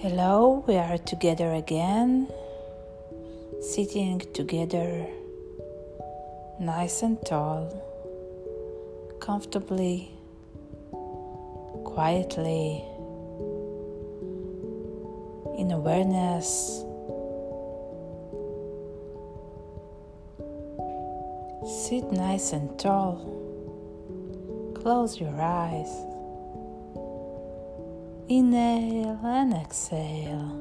Hello, we are together again, sitting together, nice and tall, comfortably, quietly, in awareness. Sit nice and tall, close your eyes. Inhale and exhale.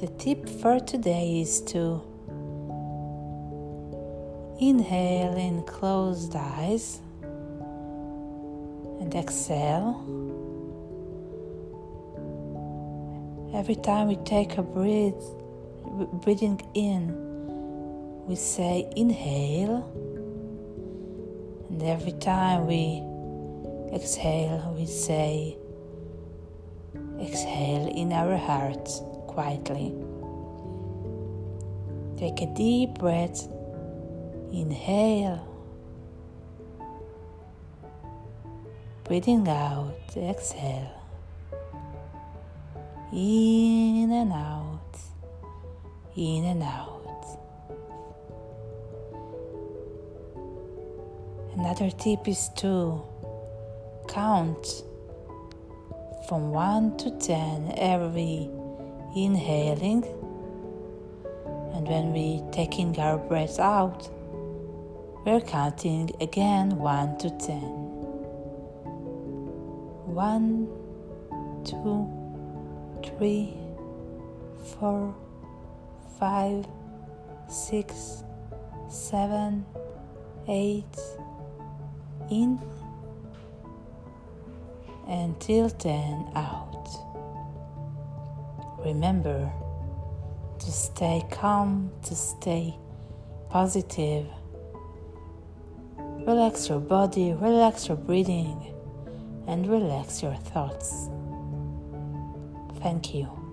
The tip for today is to inhale in closed eyes and exhale. Every time we take a breath, breathing in, we say inhale, and every time we exhale, we say. Exhale in our hearts quietly. Take a deep breath, inhale, breathing out, exhale, in and out, in and out. Another tip is to count from 1 to 10 every inhaling. And when we taking our breath out we're counting again 1 to 10 1 2 3 4 5 6 7 8 in until 10 out. Remember to stay calm, to stay positive. Relax your body, relax your breathing, and relax your thoughts. Thank you.